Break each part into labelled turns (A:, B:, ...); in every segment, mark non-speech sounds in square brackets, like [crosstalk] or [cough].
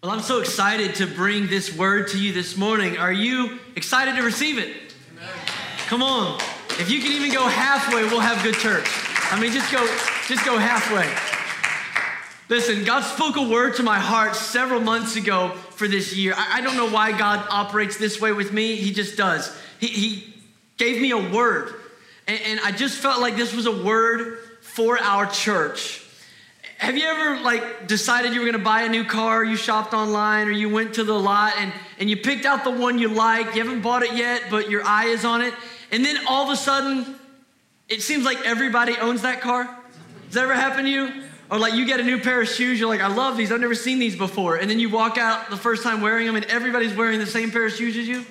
A: Well, I'm so excited to bring this word to you this morning. Are you excited to receive it? Amen. Come on. If you can even go halfway, we'll have good church. I mean, just go, just go halfway. Listen, God spoke a word to my heart several months ago for this year. I, I don't know why God operates this way with me. He just does. He, he gave me a word, and, and I just felt like this was a word for our church. Have you ever like decided you were gonna buy a new car, you shopped online, or you went to the lot and, and you picked out the one you like, you haven't bought it yet, but your eye is on it, and then all of a sudden, it seems like everybody owns that car? Does that ever happen to you? Or like you get a new pair of shoes, you're like, I love these, I've never seen these before. And then you walk out the first time wearing them and everybody's wearing the same pair of shoes as you.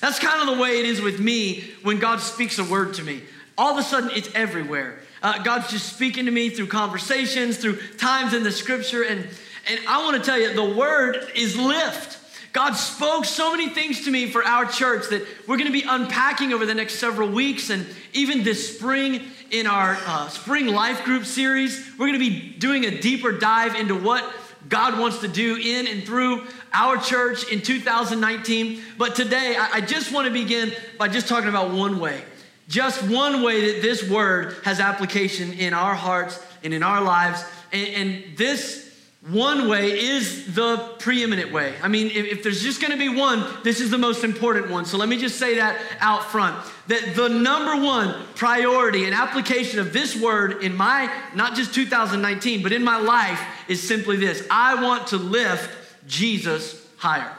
A: That's kind of the way it is with me when God speaks a word to me. All of a sudden, it's everywhere. Uh, God's just speaking to me through conversations, through times in the scripture. And, and I want to tell you, the word is lift. God spoke so many things to me for our church that we're going to be unpacking over the next several weeks. And even this spring, in our uh, spring life group series, we're going to be doing a deeper dive into what God wants to do in and through our church in 2019. But today, I, I just want to begin by just talking about one way just one way that this word has application in our hearts and in our lives. And, and this one way is the preeminent way. I mean, if, if there's just gonna be one, this is the most important one. So let me just say that out front that the number one priority and application of this word in my, not just 2019, but in my life is simply this I want to lift Jesus higher.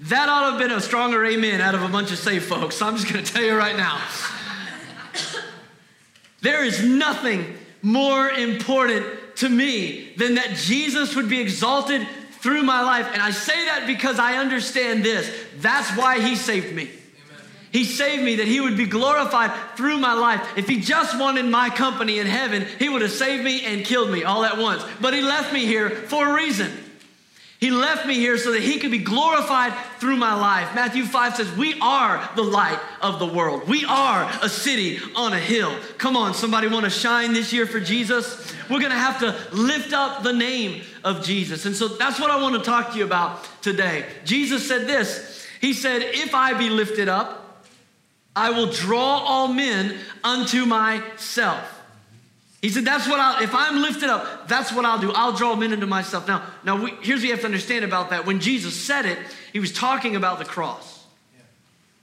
A: That ought to have been a stronger amen out of a bunch of safe folks. So I'm just going to tell you right now. there is nothing more important to me than that Jesus would be exalted through my life. And I say that because I understand this. That's why he saved me. He saved me that he would be glorified through my life. If he just wanted my company in heaven, he would have saved me and killed me all at once. But he left me here for a reason. He left me here so that he could be glorified through my life. Matthew 5 says, We are the light of the world. We are a city on a hill. Come on, somebody want to shine this year for Jesus? We're going to have to lift up the name of Jesus. And so that's what I want to talk to you about today. Jesus said this He said, If I be lifted up, I will draw all men unto myself. He said, That's what I'll, if I'm lifted up, that's what I'll do. I'll draw men into myself. Now, now we, here's what you have to understand about that. When Jesus said it, he was talking about the cross.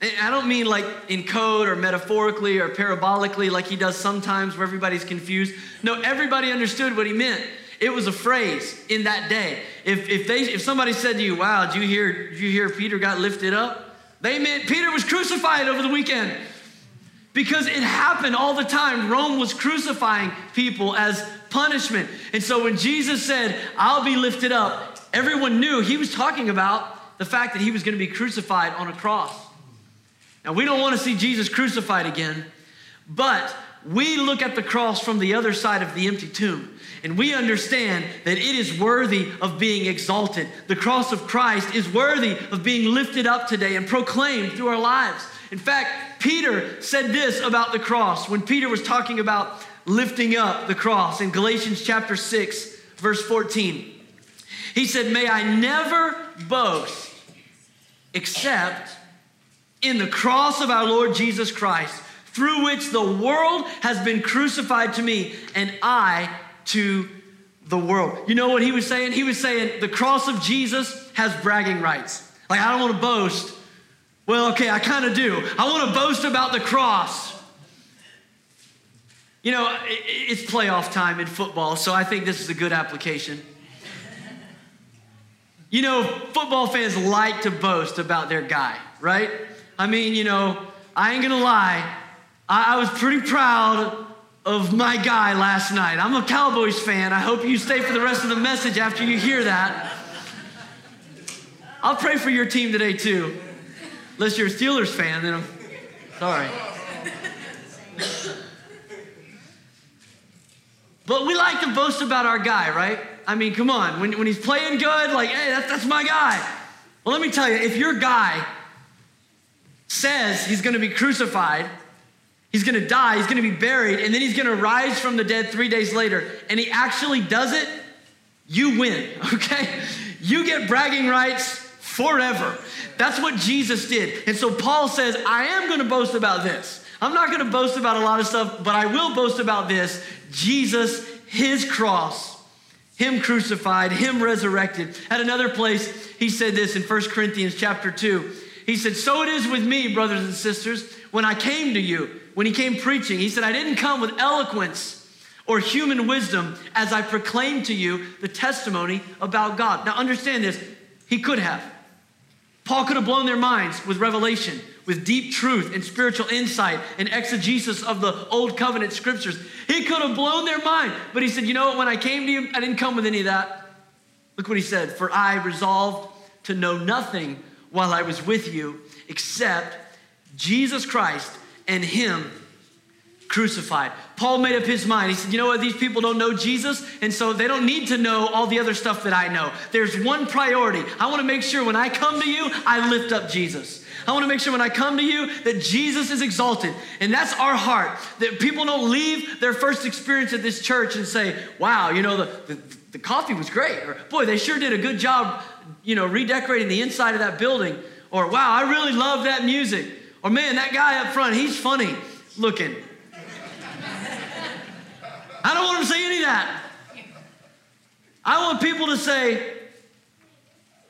A: And I don't mean like in code or metaphorically or parabolically like he does sometimes where everybody's confused. No, everybody understood what he meant. It was a phrase in that day. If, if, they, if somebody said to you, wow, did you, hear, did you hear Peter got lifted up? They meant Peter was crucified over the weekend because it happened all the time. Rome was crucifying people as punishment. And so when Jesus said, I'll be lifted up, everyone knew he was talking about the fact that he was going to be crucified on a cross. Now, we don't want to see Jesus crucified again, but we look at the cross from the other side of the empty tomb. And we understand that it is worthy of being exalted. The cross of Christ is worthy of being lifted up today and proclaimed through our lives. In fact, Peter said this about the cross when Peter was talking about lifting up the cross in Galatians chapter 6, verse 14. He said, May I never boast except in the cross of our Lord Jesus Christ, through which the world has been crucified to me, and I to the world. You know what he was saying? He was saying the cross of Jesus has bragging rights. Like, I don't want to boast well, okay, I kind of do. I want to boast about the cross. You know, it's playoff time in football, so I think this is a good application. You know, football fans like to boast about their guy, right? I mean, you know, I ain't gonna lie, I, was pretty proud of my guy last night. I'm a Cowboys fan. I hope you stay for the rest of the message after you hear that. I'll pray for your team today, too. Unless you're a Steelers fan, then I'm sorry. But we like to boast about our guy, right? I mean, come on. When, when he's playing good, like, hey, that's, that's my guy. Well, let me tell you, if your guy says he's going to be crucified, he's going to die, he's going to be buried, and then he's going to rise from the dead three days later, and he actually does it, you win, [laughs] okay? You get bragging rights forever. That's what Jesus did. And so Paul says, I am going to boast about this. I'm not going to boast about a lot of stuff, but I will boast about this Jesus, his cross, him crucified, him resurrected. At another place, he said this in 1 Corinthians chapter 2. He said, So it is with me, brothers and sisters, when I came to you, when he came preaching. He said, I didn't come with eloquence or human wisdom as I proclaimed to you the testimony about God. Now, understand this, he could have. Paul could have blown their minds with revelation, with deep truth and spiritual insight and exegesis of the old covenant scriptures. He could have blown their mind, but he said, You know what? When I came to you, I didn't come with any of that. Look what he said For I resolved to know nothing while I was with you except Jesus Christ and Him crucified. Paul made up his mind. He said, You know what? These people don't know Jesus, and so they don't need to know all the other stuff that I know. There's one priority. I want to make sure when I come to you, I lift up Jesus. I want to make sure when I come to you that Jesus is exalted. And that's our heart. That people don't leave their first experience at this church and say, wow, you know, the, the, the coffee was great. Or, boy, they sure did a good job, you know, redecorating the inside of that building. Or, wow, I really love that music. Or, man, that guy up front, he's funny looking. I don't want them to say any of that. I want people to say,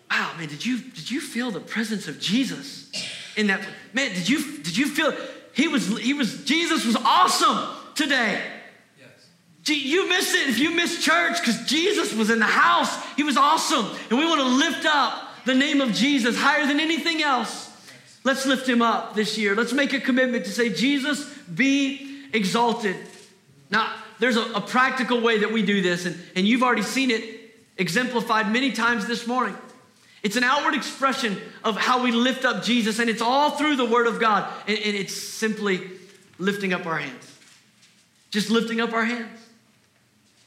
A: wow, man, did you, did you feel the presence of Jesus in that? Man, did you, did you feel, he was, he was, Jesus was awesome today. Yes. You missed it if you missed church because Jesus was in the house. He was awesome. And we want to lift up the name of Jesus higher than anything else. Let's lift him up this year. Let's make a commitment to say, Jesus, be exalted. Now, there's a, a practical way that we do this, and, and you've already seen it exemplified many times this morning. It's an outward expression of how we lift up Jesus, and it's all through the Word of God. And, and, it's simply lifting up our hands. Just lifting up our hands.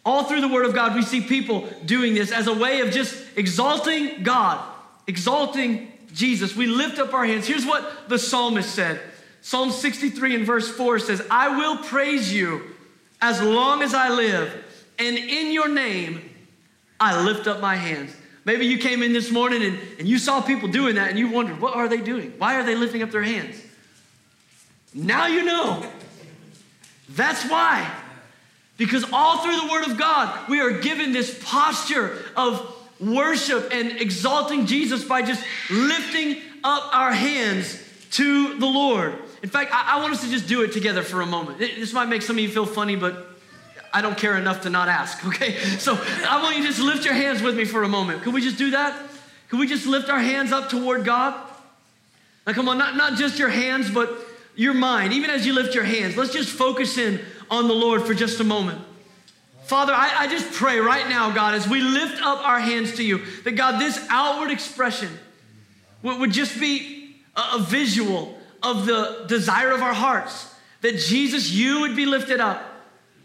A: All through the Word of God, we see people doing this as a way of just exalting God, exalting Jesus. We lift up our hands. Here's what the psalmist said Psalm 63 and verse 4 says, I will praise you as long as I live, and in your name I lift up my hands. Maybe you came in this morning and, and you saw people doing that and you wondered, what are they doing? Why are they lifting up their hands? Now you know. That's why. Because all through the Word of God, we are given this posture of worship and exalting Jesus by just lifting up our hands to the Lord. In fact, I, I want us to just do it together for a moment. This might make some of you feel funny, but I don't care enough to not ask, [laughs] okay? So I want you to just lift your hands with me for a moment. Can we just do that? Can we just lift our hands up toward God? Now, come on, not, not just your hands, but your mind. Even as you lift your hands, let's just focus in on the Lord for just a moment. Father, I, I just pray right now, God, as we lift up our hands to you, that God, this outward expression would, would just be a, a visual of the desire of our hearts that Jesus, you would be lifted up.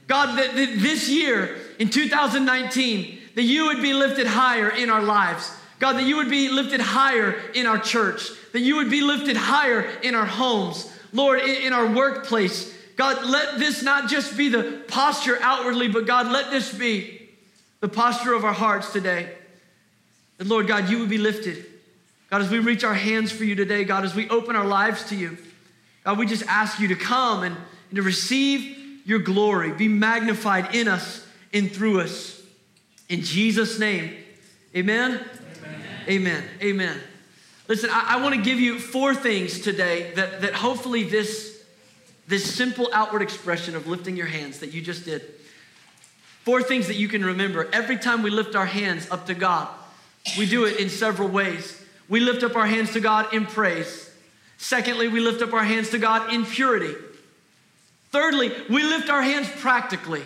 A: God, that, that this year in 2019, that you would be lifted higher in our lives. God, that you would be lifted higher in our church, that you would be lifted higher in our homes, Lord, in, in our workplace. God, let this not just be the posture outwardly, but God, let this be the posture of our hearts today. That, Lord God, you would be lifted. God, as we reach our hands for you today, God, as we open our lives to you, God, we just ask you to come and, and to receive your glory, be magnified in us and through us. In Jesus' name, amen? Amen. Amen. amen. Listen, I, I want to give you four things today that, that hopefully this, this simple outward expression of lifting your hands that you just did, four things that you can remember. Every time we lift our hands up to God, we do it in several ways. We lift up our hands to God in praise. Secondly, we lift up our hands to God in purity. Thirdly, we lift our hands practically.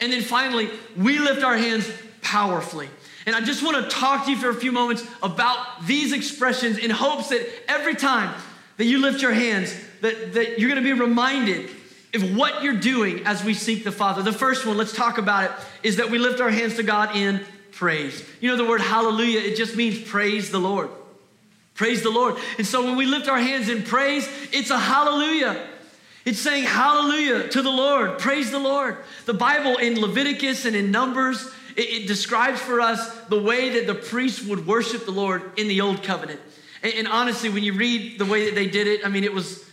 A: And then finally, we lift our hands powerfully. And I just want to talk to you for a few moments about these expressions in hopes that every time that you lift your hands, that, that you're going to be reminded of what you're doing as we seek the Father. The first one, let's talk about it, is that we lift our hands to God in praise. You know, the word hallelujah, it just means praise the Lord. Praise the Lord. And so when we lift our hands in praise, it's a hallelujah. It's saying hallelujah to the Lord. Praise the Lord. The Bible in Leviticus and in Numbers it, it describes for us the way that the priests would worship the Lord in the old covenant. And, and honestly, when you read the way that they did it, I mean, it was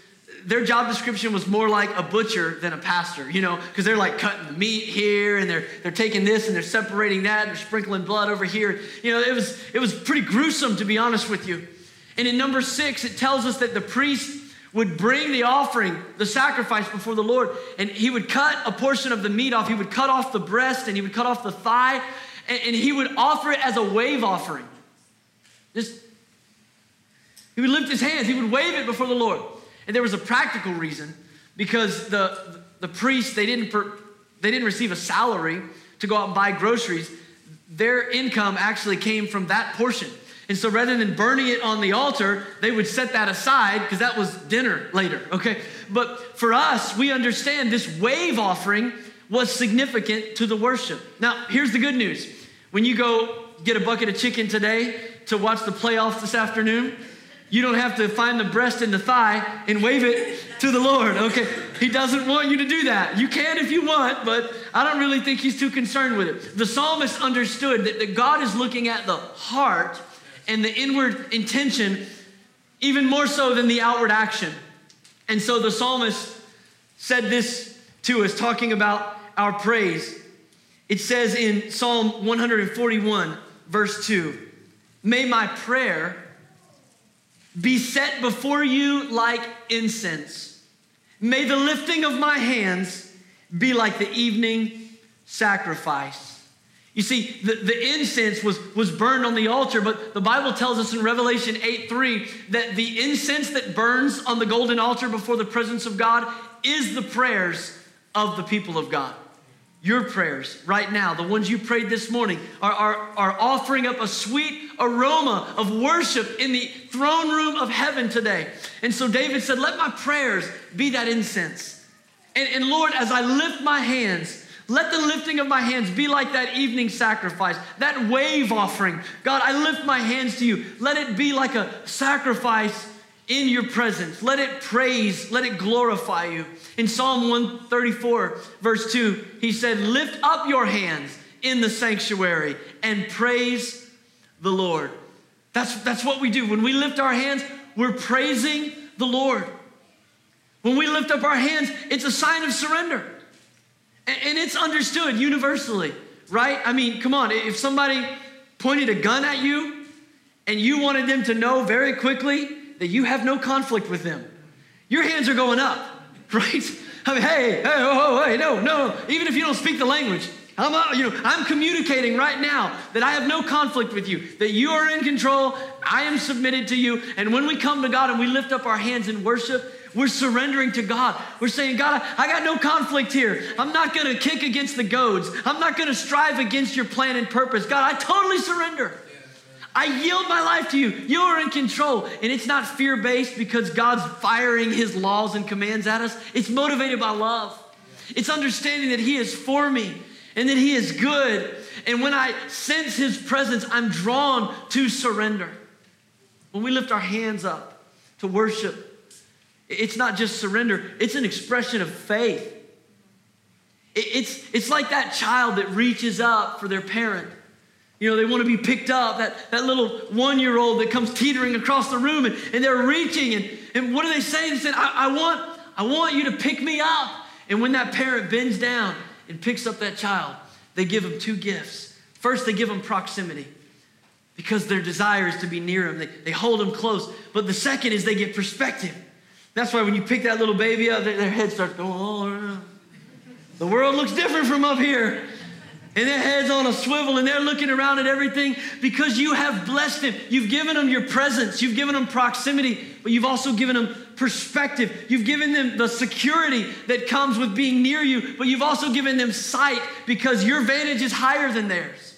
A: their job description was more like a butcher than a pastor, you know, because they're like cutting the meat here and they're they're taking this and they're separating that and they're sprinkling blood over here. You know, it was it was pretty gruesome to be honest with you. And in number six, it tells us that the priest would bring the offering, the sacrifice before the Lord, and he would cut a portion of the meat off. He would cut off the breast and he would cut off the thigh, and, and he would offer it as a wave offering. Just he would lift his hands, he would wave it before the Lord. And there was a practical reason because the, the priests, they didn't, per, they didn't receive a salary to go out and buy groceries. Their income actually came from that portion. And so rather than burning it on the altar, they would set that aside because that was dinner later, okay? But for us, we understand this wave offering was significant to the worship. Now, here's the good news. When you go get a bucket of chicken today to watch the playoffs this afternoon, you don't have to find the breast and the thigh and wave it to the Lord, okay? He doesn't want you to do that. You can if you want, but I don't really think he's too concerned with it. The psalmist understood that, that God is looking at the heart and the inward intention even more so than the outward action. And so the psalmist said this to us, talking about our praise. It says in Psalm 141, verse 2 May my prayer be set before you like incense. May the lifting of my hands be like the evening sacrifice. You see, the, the incense was, was burned on the altar, but the Bible tells us in Revelation 8 3 that the incense that burns on the golden altar before the presence of God is the prayers of the people of God. Your prayers right now, the ones you prayed this morning, are, are, are offering up a sweet aroma of worship in the throne room of heaven today. And so David said, Let my prayers be that incense. And, and Lord, as I lift my hands, let the lifting of my hands be like that evening sacrifice, that wave offering. God, I lift my hands to you. Let it be like a sacrifice in your presence. Let it praise, let it glorify you. In Psalm 134, verse 2, he said, Lift up your hands in the sanctuary and praise the Lord. That's, that's what we do. When we lift our hands, we're praising the Lord. When we lift up our hands, it's a sign of surrender. And, and it's understood universally, right? I mean, come on, if somebody pointed a gun at you and you wanted them to know very quickly that you have no conflict with them. Your hands are going up, [laughs] right? I mean, hey, hey, oh, oh, hey, no, no. Even if you don't speak the language, I'm, uh, you know, I'm communicating right now that I have no conflict with you, that you are in control, I am submitted to you. And when we come to God and we lift up our hands in worship, we're surrendering to God. We're saying, God, I, got no conflict here. I'm not going to kick against the goads. I'm not going to strive against your plan and purpose. God, I totally surrender. I yield my life to you. You are in control. And it's not fear based because God's firing his laws and commands at us. It's motivated by love. It's understanding that he is for me and that he is good. And when I sense his presence, I'm drawn to surrender. When we lift our hands up to worship, it's not just surrender, it's an expression of faith. It's, it's like that child that reaches up for their parent you know, they want to be picked up. That, that little one year old that comes teetering across the room and, and they're reaching. And, and what do they say? They said, I, I, want, I want you to pick me up. And when that parent bends down and picks up that child, they give them two gifts. First, they give them proximity because their desire is to be near them. They, they hold them close. But the second is they get perspective. That's why when you pick that little baby up, their, their head starts going, oh, the world looks different from up here and their heads on a swivel and they're looking around at everything because you have blessed them. You've given them your presence, you've given them proximity, but you've also given them perspective. You've given them the security that comes with being near you, but you've also given them sight because your vantage is higher than theirs.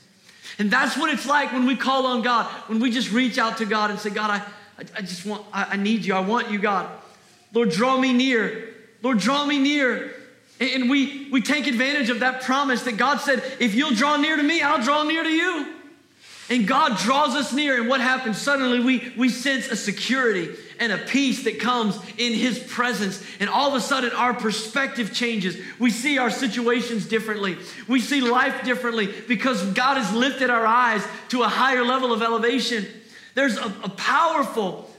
A: And that's what it's like when we call on God, when we just reach out to God and say, God, I, I just want, I, I need you. I want you, God. Lord, draw me near. Lord, draw me near. And we, we take advantage of that promise that God said, if you'll draw near to me, I'll draw near to you. And God draws us near, and what happens? Suddenly we, we sense a security and a peace that comes in His presence. And all of a sudden, our perspective changes. We see our situations differently, we see life differently because God has lifted our eyes to a higher level of elevation. There's a, a powerful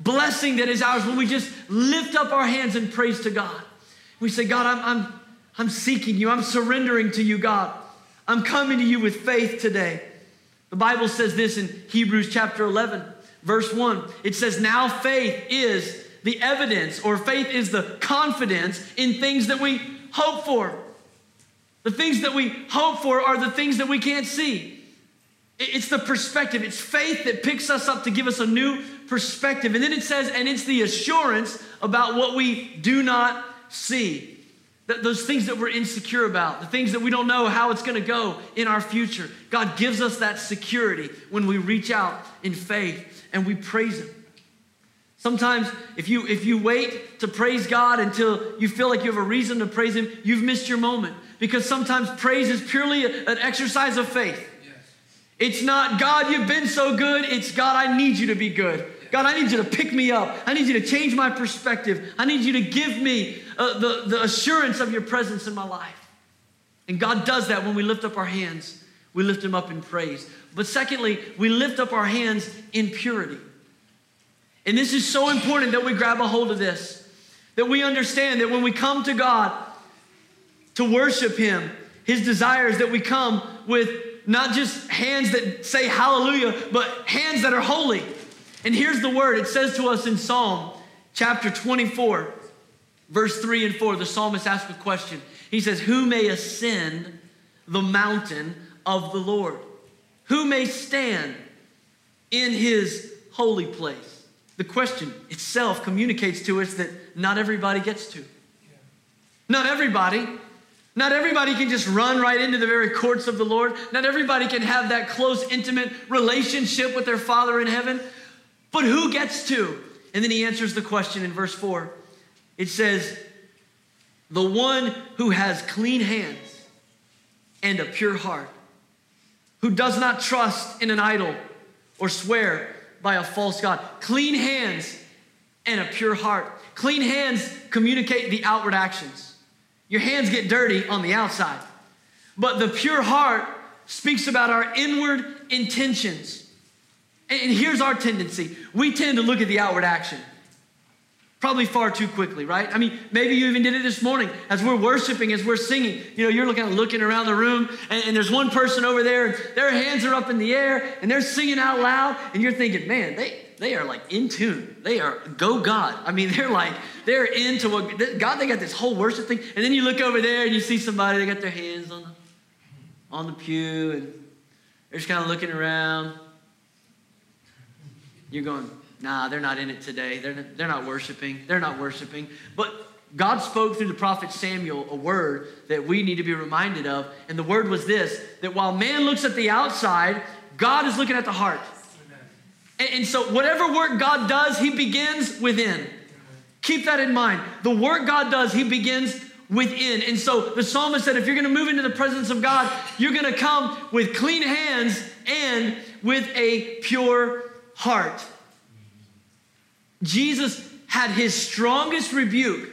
A: blessing that is ours when we just lift up our hands in praise to God. We say, God, I'm, I'm, I'm seeking you, I'm surrendering to you, God. I'm coming to you with faith today. The Bible says this in Hebrews chapter 11, verse 1. It says, Now faith is the evidence, or faith is the confidence in things that we hope for. The things that we hope for are the things that we can't see. It's the perspective. It's faith that picks us up to give us a new perspective. And then it says, and it's the assurance about what we do not see those things that we're insecure about, the things that we don't know how it's going to go in our future. God gives us that security when we reach out in faith and we praise Him. Sometimes if you if you wait to praise God until you feel like you have a reason to praise him, you've missed your moment because sometimes praise is purely an exercise of faith. Yes. It's not God, you've been so good, it's God, I need you to be good. God, I need you to pick me up. I need you to change my perspective. I need you to give me uh, the, the assurance of your presence in my life. And God does that when we lift up our hands. We lift Him up in praise. But secondly, we lift up our hands in purity. And this is so important that we grab a hold of this, that we understand that when we come to God to worship Him, His desire is that we come with not just hands that say hallelujah, but hands that are holy. And here's the word it says to us in Psalm chapter 24, verse 3 and 4. The psalmist asks a question. He says, Who may ascend the mountain of the Lord? Who may stand in his holy place? The question itself communicates to us that not everybody gets to. Not everybody. Not everybody can just run right into the very courts of the Lord. Not everybody can have that close, intimate relationship with their Father in heaven. But who gets to? And then he answers the question in verse 4. It says, The one who has clean hands and a pure heart, who does not trust in an idol or swear by a false God. Clean hands and a pure heart. Clean hands communicate the outward actions. Your hands get dirty on the outside, but the pure heart speaks about our inward intentions. And here's our tendency we tend to look at the outward action. Probably far too quickly, right? I mean, maybe you even did it this morning as we're worshiping, as we're singing. You know, you're looking looking around the room, and, and there's one person over there, and their hands are up in the air, and they're singing out loud, and you're thinking, man, they they are like in tune. They are go God. I mean, [laughs] they're like they're into what God. They got this whole worship thing, and then you look over there and you see somebody. They got their hands on the on the pew, and they're just kind of looking around. You're going, nah, they're not in it today. They're, they're not worshiping. They're not worshiping. But God spoke through the prophet Samuel a word that we need to be reminded of. And the word was this that while man looks at the outside, God is looking at the heart. And, and so, whatever work God does, he begins within. Keep that in mind. The work God does, he begins within. And so, the psalmist said, if you're going to move into the presence of God, you're going to come with clean hands and with a pure heart. Jesus had his strongest rebuke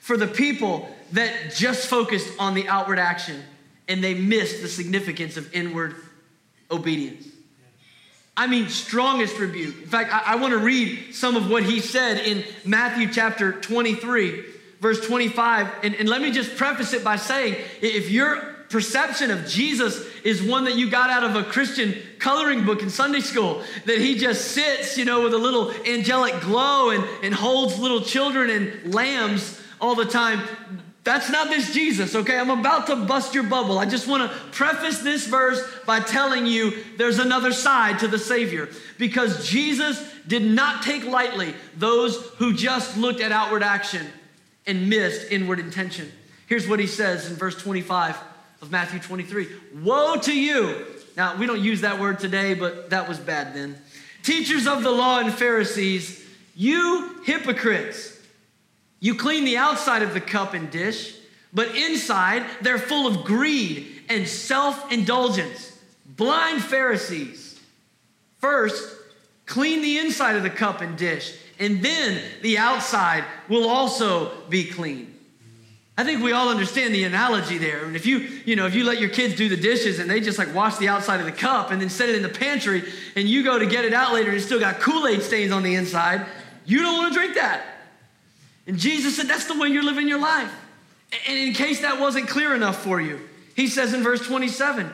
A: for the people that just focused on the outward action and they missed the significance of inward obedience. I mean, strongest rebuke. In fact, I, I want to read some of what he said in Matthew chapter 23, verse 25. And, and let me just preface it by saying if you're perception of Jesus is one that you got out of a Christian coloring book in Sunday school, that he just sits, you know, with a little angelic glow and, and holds little children and lambs all the time. That's not this Jesus, okay? I'm about to bust your bubble. I just want to preface this verse by telling you there's another side to the Savior because Jesus did not take lightly those who just looked at outward action and missed inward intention. Here's what he says in verse 25 of Matthew 23. Woe to you! Now, we don't use that word today, but that was bad then. Teachers of the law and Pharisees, you hypocrites! You clean the outside of the cup and dish, but inside they're full of greed and self indulgence. Blind Pharisees. First, clean the inside of the cup and dish, and then the outside will also be clean. I think we all understand the analogy there. And if you, you know, if you let your kids do the dishes and they just like wash the outside of the cup and then set it in the pantry and you go to get it out later and it's still got Kool-Aid stains on the inside, you don't want to drink that. And Jesus said that's the way you're living your life. And in case that wasn't clear enough for you, he says in verse 27,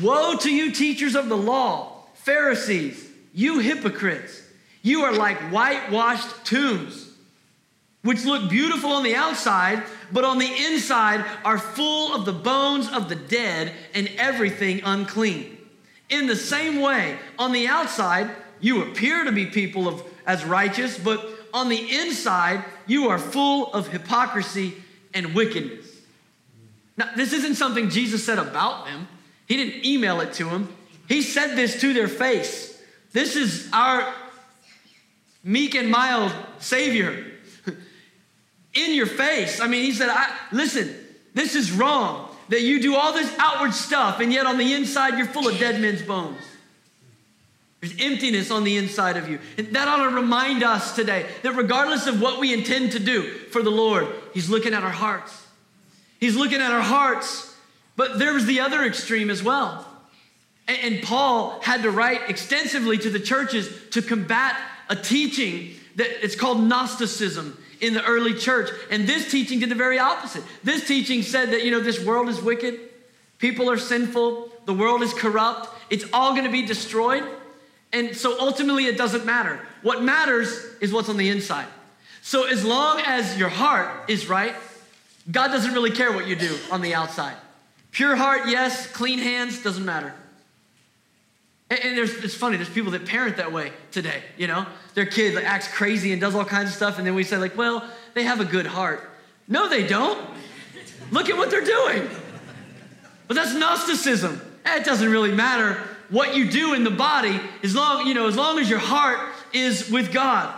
A: Woe to you, teachers of the law, Pharisees, you hypocrites! You are like whitewashed tombs, which look beautiful on the outside, but on the inside are full of the bones of the dead and everything unclean. In the same way, on the outside, you appear to be people of as righteous, but on the inside, you are full of hypocrisy and wickedness. Now, this isn't something Jesus said about them. He didn't email it to them. He said this to their face. This is our meek and mild Savior in your face. I mean, he said, I, listen, this is wrong that you do all this outward stuff and yet on the inside you're full of dead men's bones. There's emptiness on the inside of you. And that ought to remind us today that regardless of what we intend to do for the Lord, He's looking at our hearts. He's looking at our hearts. But there was the other extreme as well. And Paul had to write extensively to the churches to combat a teaching that it's called Gnosticism in the early church. And this teaching did the very opposite. This teaching said that, you know, this world is wicked, people are sinful, the world is corrupt, it's all going to be destroyed. And so ultimately, it doesn't matter. What matters is what's on the inside. So as long as your heart is right, God doesn't really care what you do on the outside. Pure heart, yes. Clean hands, doesn't matter. And, there's, it's funny, there's people that parent that way today, you know? Their kid like, acts crazy and does all kinds of stuff, and then we say, like, well, they have a good heart. No, they don't. Look at what they're doing. But that's Gnosticism. Eh, it doesn't really matter what you do in the body as long, you know, as long as your heart is with God.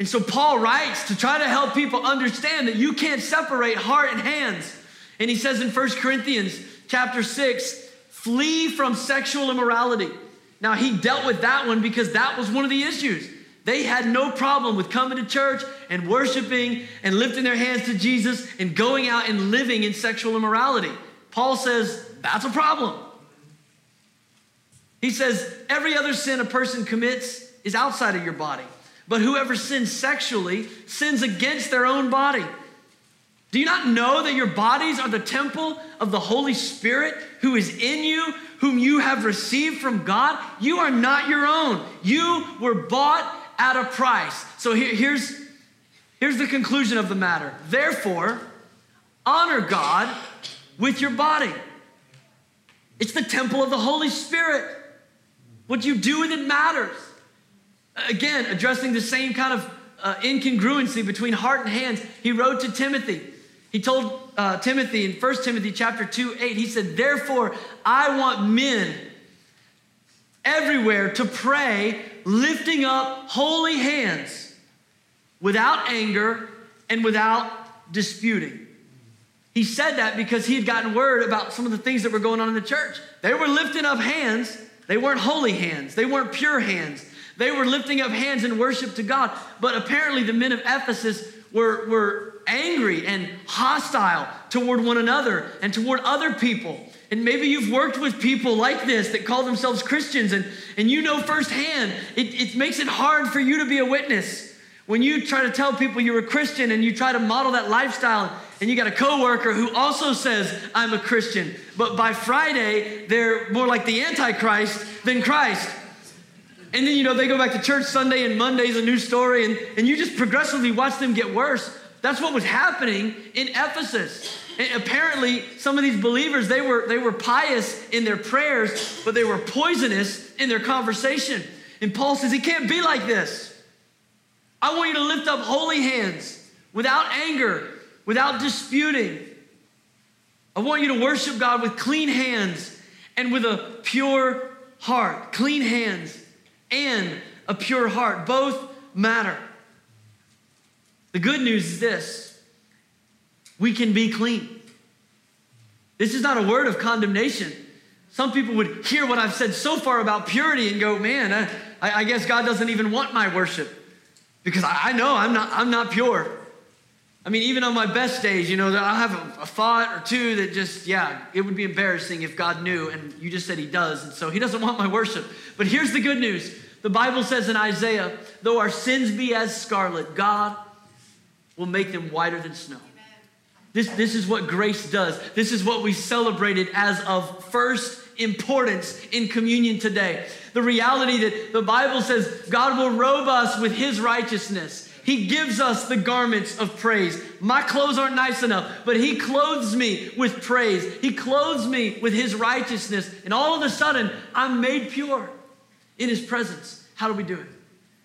A: And so Paul writes to try to help people understand that you can't separate heart and hands. And he says in 1 Corinthians chapter 6, flee from sexual immorality. Now, he dealt with that one because that was one of the issues. They had no problem with coming to church and worshiping and lifting their hands to Jesus and going out and living in sexual immorality. Paul says that's a problem. He says every other sin a person commits is outside of your body, but whoever sins sexually sins against their own body. Do you not know that your bodies are the temple of the Holy Spirit who is in you, whom you have received from God? You are not your own. You were bought at a price. So here, here's, here's the conclusion of the matter. Therefore, honor God with your body. It's the temple of the Holy Spirit. What you do with it matters. Again, addressing the same kind of uh, incongruency between heart and hands, he wrote to Timothy. He told uh, Timothy in 1 Timothy chapter 2, 8, he said, Therefore, I want men everywhere to pray, lifting up holy hands without anger and without disputing. He said that because he had gotten word about some of the things that were going on in the church. They were lifting up hands, they weren't holy hands, they weren't pure hands. They were lifting up hands in worship to God. But apparently, the men of Ephesus were, were angry and hostile toward one another and toward other people. And maybe you've worked with people like this that call themselves Christians, and, and you know firsthand, it, it makes it hard for you to be a witness. When you try to tell people you're a Christian and you try to model that lifestyle, and you got a coworker who also says, I'm a Christian, but by Friday, they're more like the Antichrist than Christ. And then, you know, they go back to church Sunday and Monday's a new story, and, and you just progressively watch them get worse. That's what was happening in Ephesus. And apparently, some of these believers, they were, they were pious in their prayers, but they were poisonous in their conversation. And Paul says, It can't be like this. I want you to lift up holy hands without anger, without disputing. I want you to worship God with clean hands and with a pure heart. Clean hands and a pure heart. Both matter. The good news is this we can be clean. This is not a word of condemnation. Some people would hear what I've said so far about purity and go, man, I, I guess God doesn't even want my worship. Because I, I know I'm not, I'm not pure. I mean, even on my best days, you know, I'll have a, a, thought or two that just, yeah, it would be embarrassing if God knew. And you just said He does. And so He doesn't want my worship. But here's the good news the Bible says in Isaiah, though our sins be as scarlet, God will make them whiter than snow. This, this is what grace does. This is what we celebrated as of first importance in communion today. The reality that the Bible says God will robe us with His righteousness. He gives us the garments of praise. My clothes aren't nice enough, but He clothes me with praise. He clothes me with His righteousness. And all of a sudden, I'm made pure in His presence. How do we do it?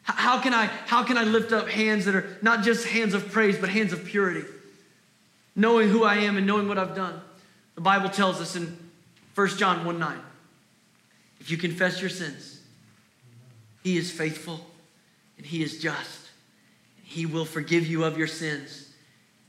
A: How can I, how can I lift up hands that are not just hands of praise, but hands of purity? Knowing who I am and knowing what I've done. The Bible tells us in 1 John 1 9, if you confess your sins, He is faithful and He is just And he will forgive you of your sins.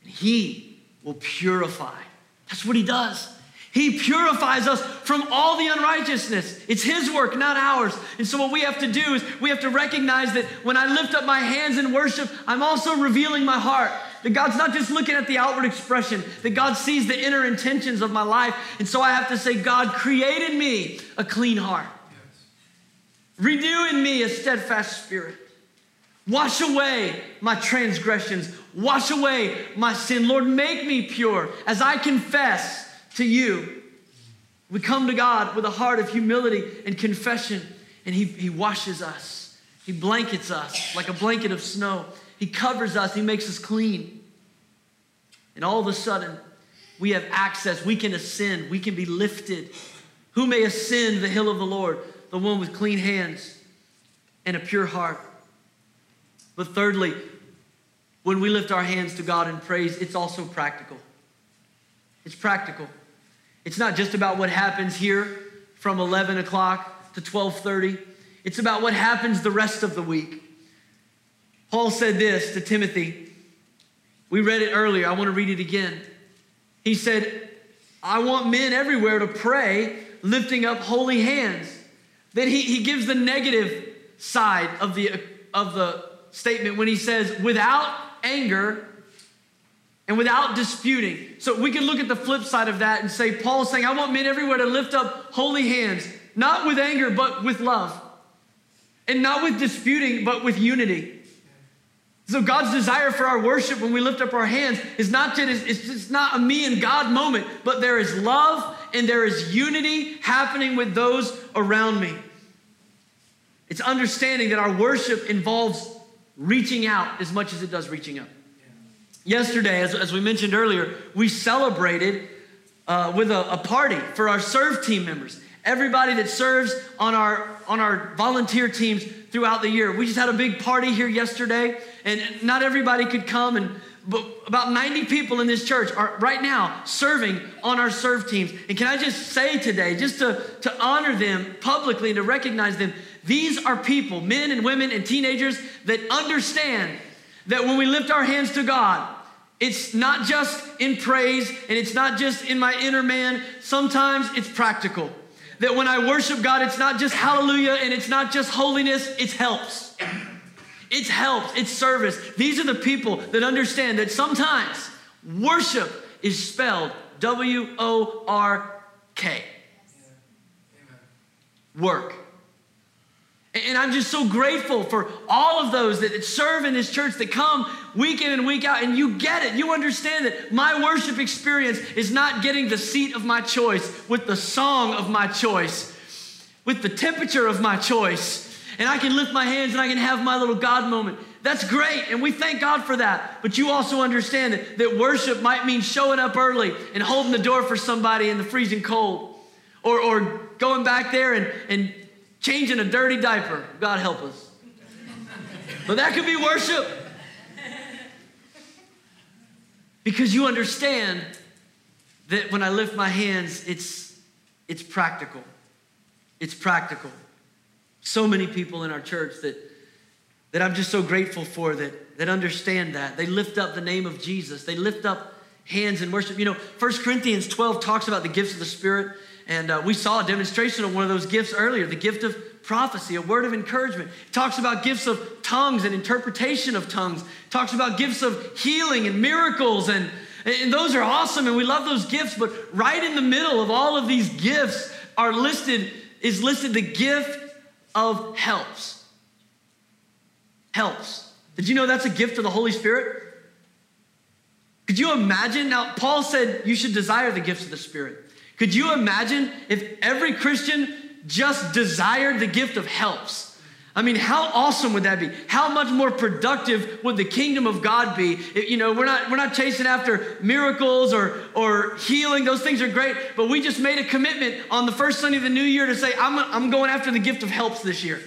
A: And he will purify. That's what he does. He purifies us from all the unrighteousness. It's His work, not ours. And so, what we have to do is we have to recognize that when I lift up my hands in worship, I'm also revealing my heart. That God's not just looking at the outward expression, that God sees the inner intentions of my life. And so, I have to say, God created me a clean heart, yes. renew in me a steadfast spirit. Wash away my transgressions. Wash away my sin. Lord, make me pure as I confess to you. We come to God with a heart of humility and confession, and He, he washes us. He blankets us like a blanket of snow. He covers us. He makes us clean. And all of a sudden, we have access. We can ascend. We can be lifted. Who may ascend the hill of the Lord? The one with clean hands and a pure heart. But thirdly, when we lift our hands to God in praise, it's also practical. It's practical. It's not just about what happens here from 11 o'clock to 12:30. It's about what happens the rest of the week. Paul said this to Timothy. We read it earlier. I want to read it again. He said, I want men everywhere to pray, lifting up holy hands. Then he, he gives the negative side of the, of the statement when he says, without anger and without disputing. So we can look at the flip side of that and say, Paul's saying, I want men everywhere to lift up holy hands, not with anger, but with love. And not with disputing, but with unity. So God's desire for our worship when we lift up our hands is not just, it's just not a me and God moment, but there is love and there is unity happening with those around me. It's understanding that our worship involves reaching out as much as it does reaching up. Yesterday, as, as we mentioned earlier, we celebrated uh, with a, a party for our serve team members. Everybody that serves on our on our volunteer teams throughout the year. We just had a big party here yesterday, and not everybody could come and but about 90 people in this church are right now serving on our serve teams. And can I just say today, just to, to honor them publicly and to recognize them, these are people, men and women and teenagers, that understand that when we lift our hands to God, it's not just in praise and it's not just in my inner man. Sometimes it's practical. That when I worship God, it's not just hallelujah and it's not just holiness, it's helps. It's helps, it's service. These are the people that understand that sometimes worship is spelled W O R K. Work. And I'm just so grateful for all of those that serve in this church that come week in and week out, and you get it. You understand that my worship experience is not getting the seat of my choice with the song of my choice, with the temperature of my choice. And I can lift my hands and I can have my little God moment. That's great, and we thank God for that. But you also understand that, that worship might mean showing up early and holding the door for somebody in the freezing cold, or, or going back there and, and changing a dirty diaper. God help us. But that could be worship. Because you understand that when I lift my hands, it's, it's practical. It's practical. So many people in our church that, that I'm just so grateful for that, that understand that. They lift up the name of Jesus. They lift up hands in worship. You know, 1 Corinthians 12 talks about the gifts of the Spirit, and uh, we saw a demonstration of one of those gifts earlier the gift of prophecy, a word of encouragement. It talks about gifts of tongues and interpretation of tongues. It talks about gifts of healing and miracles, and, and those are awesome, and we love those gifts. But right in the middle of all of these gifts are listed is listed the gift of helps. Helps. Did you know that's a gift of the Holy Spirit? Could you imagine? Now, Paul said you should desire the gifts of the Spirit. Could you imagine if every Christian just desired the gift of helps? I mean, how awesome would that be? How much more productive would the kingdom of God be? If, you know, we're not we're not chasing after miracles or or healing. Those things are great, but we just made a commitment on the first Sunday of the new year to say, I'm, I'm going after the gift of helps this year.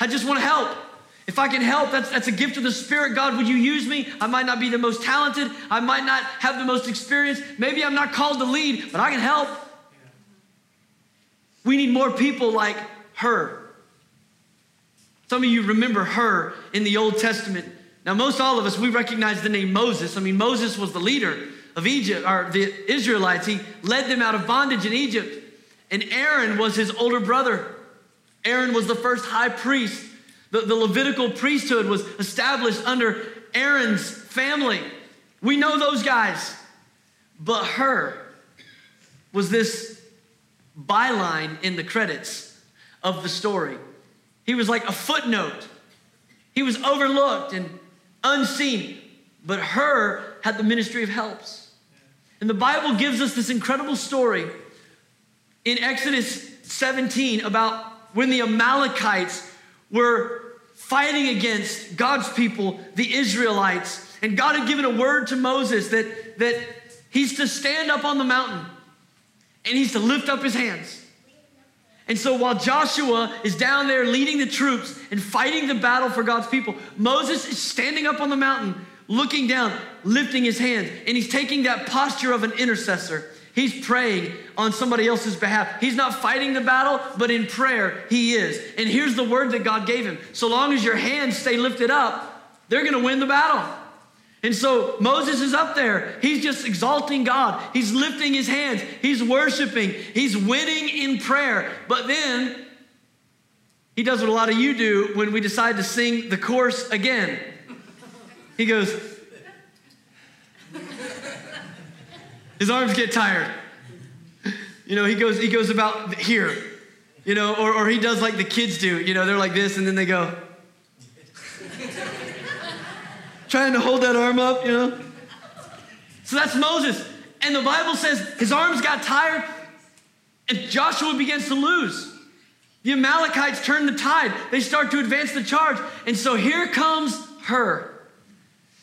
A: I just want to help. If I can help, that's, that's a gift of the Spirit. God, would you use me? I might not be the most talented. I might not have the most experience. Maybe I'm not called to lead, but I can help. We need more people like Hur. Some of you remember Hur in the Old Testament. Now, most all of us, we recognize the name Moses. I mean, Moses was the leader of Egypt, or the Israelites. He led them out of bondage in Egypt. And Aaron was his older brother. Aaron was the first high priest. The, the Levitical priesthood was established under Aaron's family. We know those guys. But Hur was this byline in the credits of the story. He was like a footnote. He was overlooked and unseen. But Hur had the ministry of helps. And the Bible gives us this incredible story in Exodus 17 about when the Amalekites were fighting against God's people, the Israelites. And God had given a word to Moses that, that he's to stand up on the mountain and he's to lift up his hands. And so while Joshua is down there leading the troops and fighting the battle for God's people, Moses is standing up on the mountain, looking down, lifting his hands, and he's taking that posture of an intercessor. He's praying on somebody else's behalf. He's not fighting the battle, but in prayer, he is. And here's the word that God gave him so long as your hands stay lifted up, they're gonna win the battle. And so Moses is up there. He's just exalting God. He's lifting his hands. He's worshiping. He's winning in prayer. But then he does what a lot of you do when we decide to sing the chorus again. He goes, his arms get tired. You know, he goes, he goes about here, you know, or, or he does like the kids do. You know, they're like this and then they go [laughs] trying to hold that arm up, you know? So that's Moses. And the Bible says his arms got tired and Joshua begins to lose. The Amalekites turn the tide. They start to advance the charge. And so here comes Hur.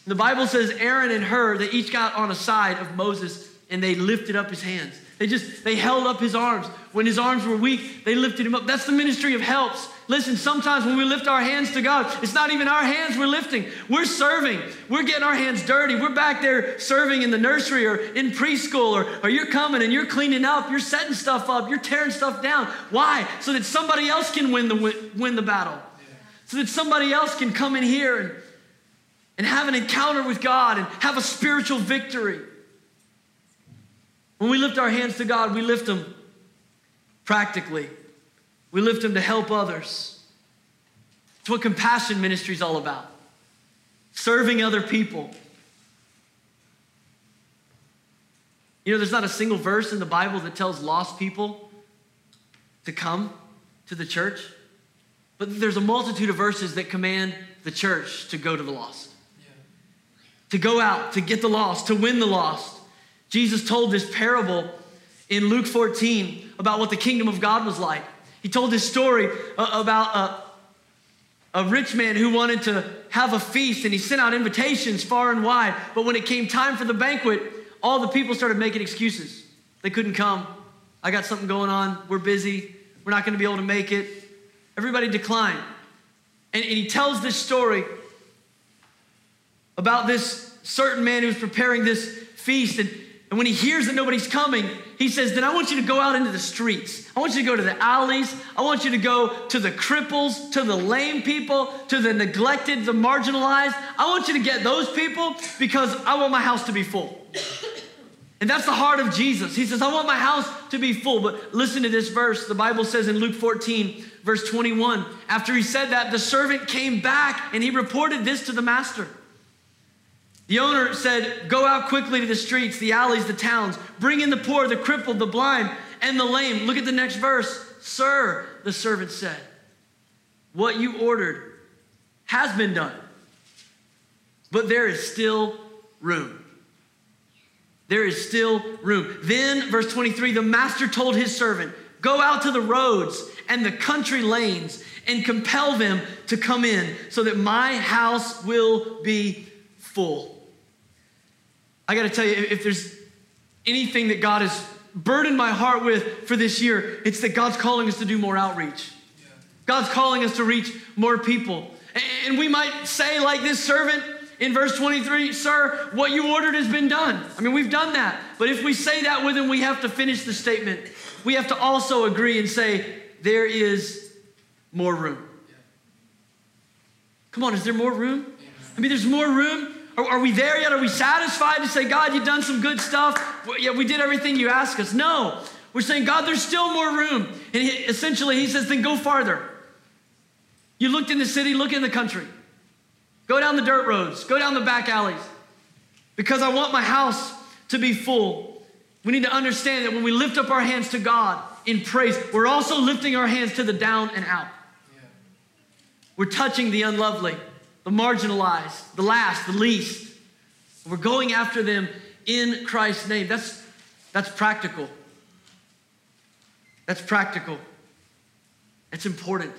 A: The Bible says Aaron and Hur, they each got on a side of Moses and they lifted up his hands. They just, they held up his arms. When his arms were weak, they lifted him up. That's the ministry of helps. Listen, sometimes when we lift our hands to God, it's not even our hands we're lifting. We're serving. We're getting our hands dirty. We're back there serving in the nursery or in preschool, or, or you're coming and you're cleaning up, you're setting stuff up, you're tearing stuff down. Why? So that somebody else can win the, win the battle. So that somebody else can come in here and, and have an encounter with God and have a spiritual victory. When we lift our hands to God, we lift them practically. We lift them to help others. It's what compassion ministry is all about serving other people. You know, there's not a single verse in the Bible that tells lost people to come to the church, but there's a multitude of verses that command the church to go to the lost, yeah. to go out, to get the lost, to win the lost. Jesus told this parable in Luke 14 about what the kingdom of God was like. He told this story uh, about a, a rich man who wanted to have a feast and he sent out invitations far and wide. But when it came time for the banquet, all the people started making excuses. They couldn't come. I got something going on. We're busy. We're not going to be able to make it. Everybody declined. And, and he tells this story about this certain man who's preparing this feast. And and when he hears that nobody's coming, he says, Then I want you to go out into the streets. I want you to go to the alleys. I want you to go to the cripples, to the lame people, to the neglected, the marginalized. I want you to get those people because I want my house to be full. [clears throat] And that's the heart of Jesus. He says, I want my house to be full. But listen to this verse. The Bible says in Luke 14, verse 21, after he said that, the servant came back and he reported this to the master. The owner said, Go out quickly to the streets, the alleys, the towns, bring in the poor, the crippled, the blind, and the lame. Look at the next verse. Sir, the servant said, What you ordered has been done, but there is still room. There is still room. Then, verse 23, the master told his servant, Go out to the roads and the country lanes and compel them to come in so that my house will be full. I got to tell you, if there's anything that God has burdened my heart with for this year, it's that God's calling us to do more outreach. God's calling us to reach more people. And we might say, like this servant, in verse 23, sir, what you ordered has been done. I mean, we've done that. But if we say that with him, we have to finish the statement. We have to also agree and say, there is more room. Come on, is there more room? I mean, there's more room. Are, are, we there yet? Are we satisfied to say, God, you've done some good stuff? Well, yeah, we did everything you asked us. No. We're saying, God, there's still more room. And he, essentially, he says, then go farther. You looked in the city, look in the country. Go down the dirt roads, go down the back alleys. Because I want my house to be full. We need to understand that when we lift up our hands to God in praise, we're also lifting our hands to the down and out. Yeah. We're touching the unlovely, the marginalized, the last, the least. We're going after them in Christ's name. That's, that's practical. That's practical. It's important.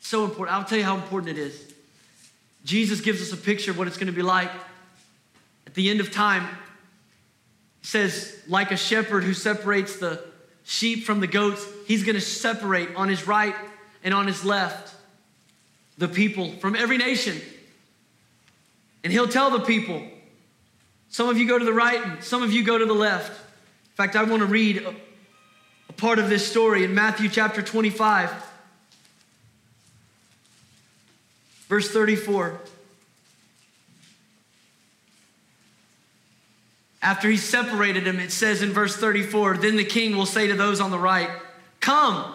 A: So important. I'll tell you how important it is. Jesus gives us a picture of what it's going to be like at the end of time. He says, like a shepherd who separates the sheep from the goats, he's going to separate on his right and on his left the people from every nation. And he'll tell the people, some of you go to the right and some of you go to the left. In fact, I want to read a, a part of this story in Matthew chapter 25. Verse 34. After he separated them, it says in verse 34 Then the king will say to those on the right, Come,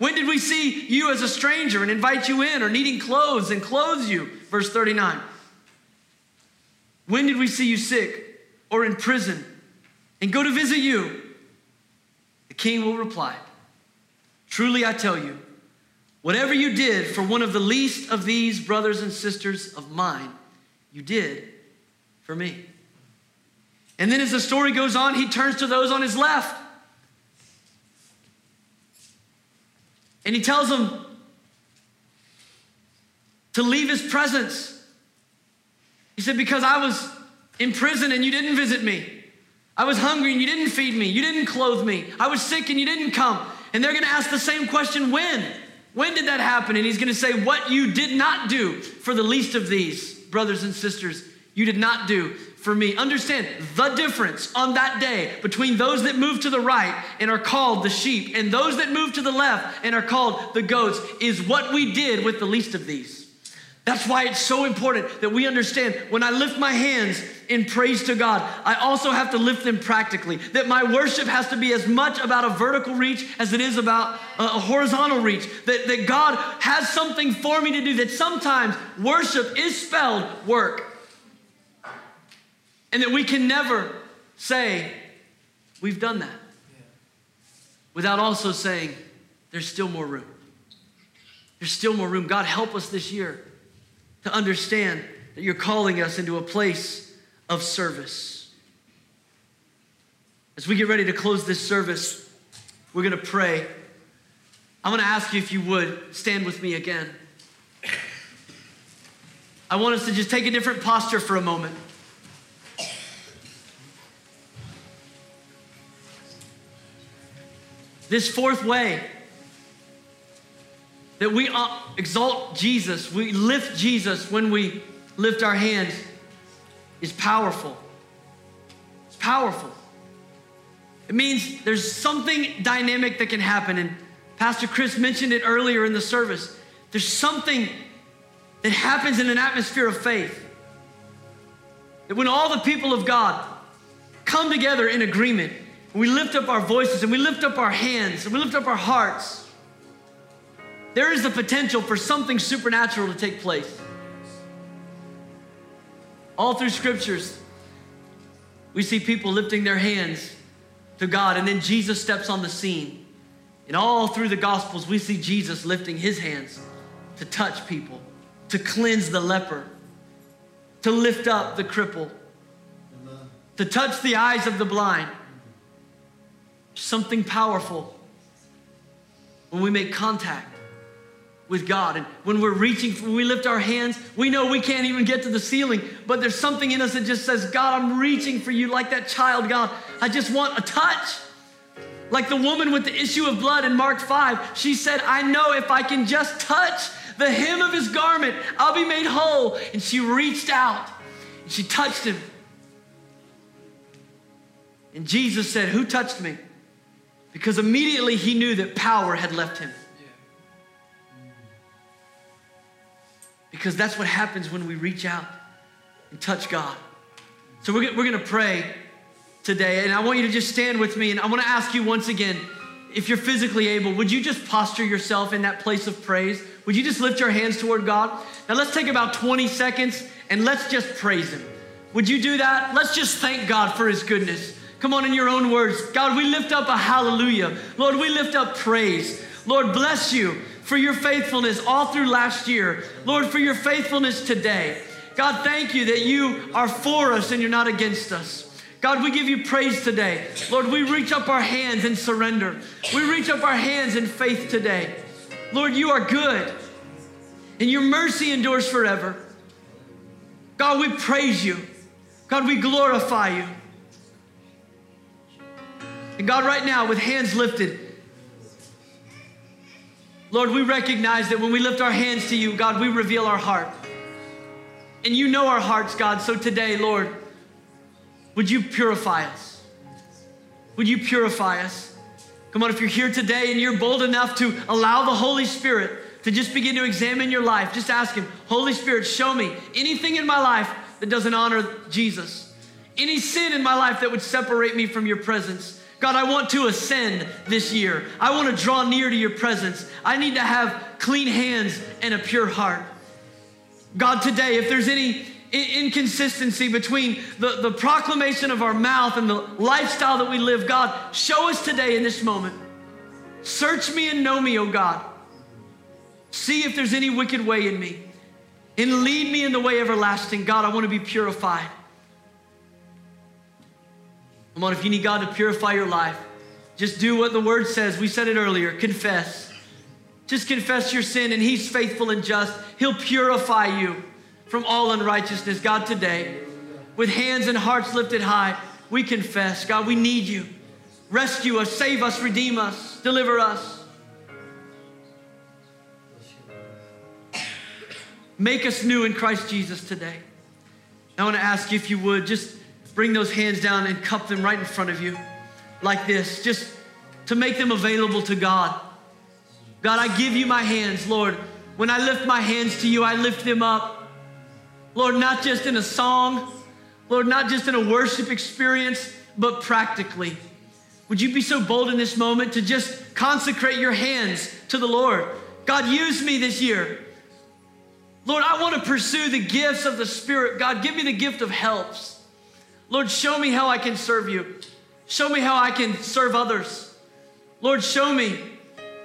A: When did we see you as a stranger and invite you in, or needing clothes and clothe you? Verse 39. When did we see you sick or in prison and go to visit you? The king will reply, Truly I tell you, Whatever you did for one of the least of these brothers and sisters of mine, you did for me. And then as the story goes on, he turns to those on his left. And he tells him to leave his presence. He said, Because I was in prison and you didn't visit me. I was hungry and you didn't feed me. You didn't clothe me. I was sick and you didn't come. And they're going to ask the same question when? When did that happen? And he's going to say, What you did not do for the least of these, brothers and sisters, you did not do for me. Understand the difference on that day between those that move to the right and are called the sheep and those that move to the left and are called the goats is what we did with the least of these. That's why it's so important that we understand when I lift my hands in praise to God, I also have to lift them practically. That my worship has to be as much about a vertical reach as it is about a horizontal reach. That, that God has something for me to do, that sometimes worship is spelled work. And that we can never say, we've done that, without also saying, there's still more room. There's still more room. God, help us this year to understand that you're calling us into a place of service. As we get ready to close this service, we're going to pray. I'm going to ask you if you would stand with me again. I want us to just take a different posture for a moment. This fourth way that we uh, exalt Jesus, we lift Jesus when we lift our hands is powerful. It's powerful. It means there's something dynamic that can happen. And Pastor Chris mentioned it earlier in the service. There's something that happens in an atmosphere of faith. That when all the people of God come together in agreement, we lift up our voices and we lift up our hands and we lift up our hearts, there is the potential for something supernatural to take place. All through scriptures, we see people lifting their hands to God, and then Jesus steps on the scene. And all through the Gospels, we see Jesus lifting his hands to touch people, to cleanse the leper, to lift up the cripple, to touch the eyes of the blind. Something powerful when we make contact with God. And when we're reaching, when we lift our hands, we know we can't even get to the ceiling, but there's something in us that just says, God, I'm reaching for you like that child, God. I just want a touch. Like the woman with the issue of blood in Mark 5, she said, I know if I can just touch the hem of his garment, I'll be made whole. And she reached out and she touched him. And Jesus said, Who touched me? Because immediately he knew that power had left him. Because that's what happens when we reach out and touch God. So we're, we're going to pray today, and I want you to just stand with me, and I want to ask you once again if you're physically able, would you just posture yourself in that place of praise? Would you just lift your hands toward God? Now let's take about 20 seconds and let's just praise Him. Would you do that? Let's just thank God for His goodness. Come on, in your own words. God, we lift up a hallelujah. Lord, we lift up praise. Lord, bless you for your faithfulness all through last year. Lord, for your faithfulness today. God, thank you that you are for us and you're not against us. God, we give you praise today. Lord, we reach up our hands and surrender. We reach up our hands in faith today. Lord, you are good and your mercy endures forever. God, we praise you. God, we glorify you. And God, right now, with hands lifted, Lord, we recognize that when we lift our hands to you, God, we reveal our heart. And you know our hearts, God. So today, Lord, would you purify us? Would you purify us? Come on, if you're here today and you're bold enough to allow the Holy Spirit to just begin to examine your life, just ask Him, Holy Spirit, show me anything in my life that doesn't honor Jesus, any sin in my life that would separate me from your presence. God, I want to ascend this year. I want to draw near to your presence. I need to have clean hands and a pure heart. God, today, if there's any inconsistency between the, the proclamation of our mouth and the lifestyle that we live, God, show us today in this moment. Search me and know me, oh God. See if there's any wicked way in me. And lead me in the way everlasting. God, I want to be purified. Come on, if you need God to purify your life, just do what the word says. We said it earlier confess. Just confess your sin, and He's faithful and just. He'll purify you from all unrighteousness. God, today, with hands and hearts lifted high, we confess, God, we need you. Rescue us, save us, redeem us, deliver us. Make us new in Christ Jesus today. I want to ask you if you would just bring those hands down and cup them right in front of you like this, just to make them available to God. God, I give you my hands, Lord. When I lift my hands to you, I lift them up. Lord, not just in a song, Lord, not just in a worship experience, but practically. Would you be so bold in this moment to just consecrate your hands to the Lord? God, use me this year. Lord, I want to pursue the gifts of the Spirit. God, give me the gift of helps. Lord, show me how I can serve you. Show me how I can serve others. Lord, show me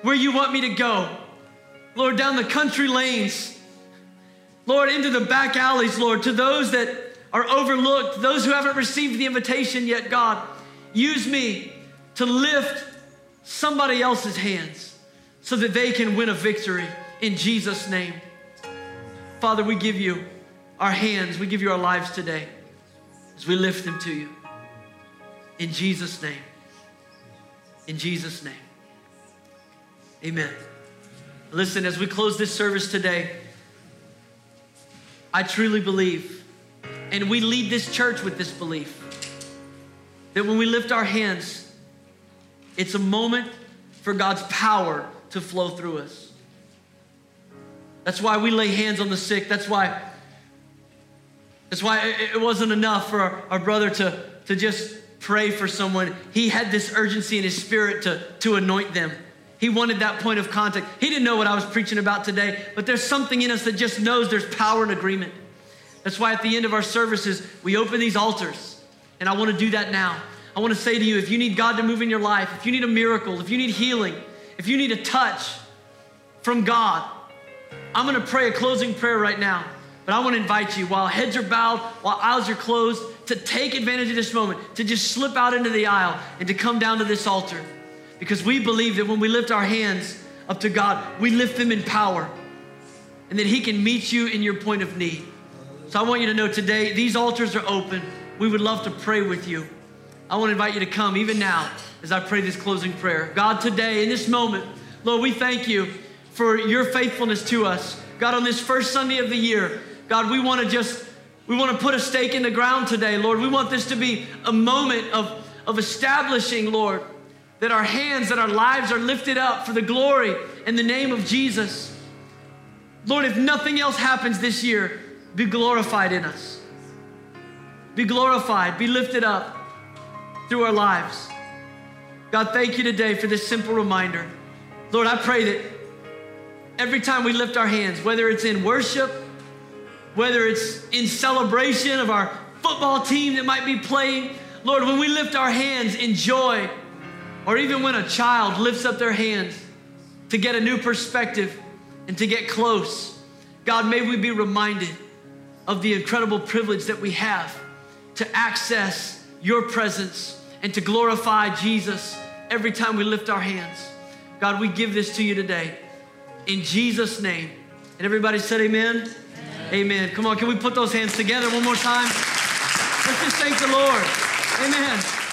A: where you want me to go. Lord, down the country lanes. Lord, into the back alleys, Lord, to those that are overlooked, those who haven't received the invitation yet, God, use me to lift somebody else's hands so that they can win a victory in Jesus' name. Father, we give you our hands, we give you our lives today as we lift them to you. In Jesus' name. In Jesus' name. Amen. Listen, as we close this service today, I truly believe, and we lead this church with this belief, that when we lift our hands, it's a moment for God's power to flow through us. That's why we lay hands on the sick. That's why that's why it wasn't enough for our, brother to, to just pray for someone. He had this urgency in his spirit to, to anoint them. He wanted that point of contact. He didn't know what I was preaching about today, but there's something in us that just knows there's power and agreement. That's why at the end of our services, we open these altars. And I want to do that now. I want to say to you if you need God to move in your life, if you need a miracle, if you need healing, if you need a touch from God, I'm going to pray a closing prayer right now. But I want to invite you, while heads are bowed, while eyes are closed, to take advantage of this moment, to just slip out into the aisle and to come down to this altar. Because we believe that when we lift our hands up to God, we lift them in power and that He can meet you in your point of need. So I want you to know today, these altars are open. We would love to pray with you. I want to invite you to come even now as I pray this closing prayer. God, today, in this moment, Lord, we thank you for your faithfulness to us. God, on this first Sunday of the year, God, we want to just, we want to put a stake in the ground today, Lord. We want this to be a moment of, of establishing, Lord, that our hands, that our lives are lifted up for the glory and the name of Jesus. Lord, if nothing else happens this year, be glorified in us. Be glorified, be lifted up through our lives. God, thank you today for this simple reminder. Lord, I pray that every time we lift our hands, whether it's in worship, whether it's in celebration of our football team that might be playing. Lord, when we lift our hands in joy, or even when a child lifts up their hands to get a new perspective and to get close, God, may we be reminded of the incredible privilege that we have to access your presence and to glorify Jesus every time we lift our hands. God, we give this to you today in Jesus' name. And everybody said, Amen. Amen. Come on, can we put those hands together one more time? Let's just thank the Lord. Amen.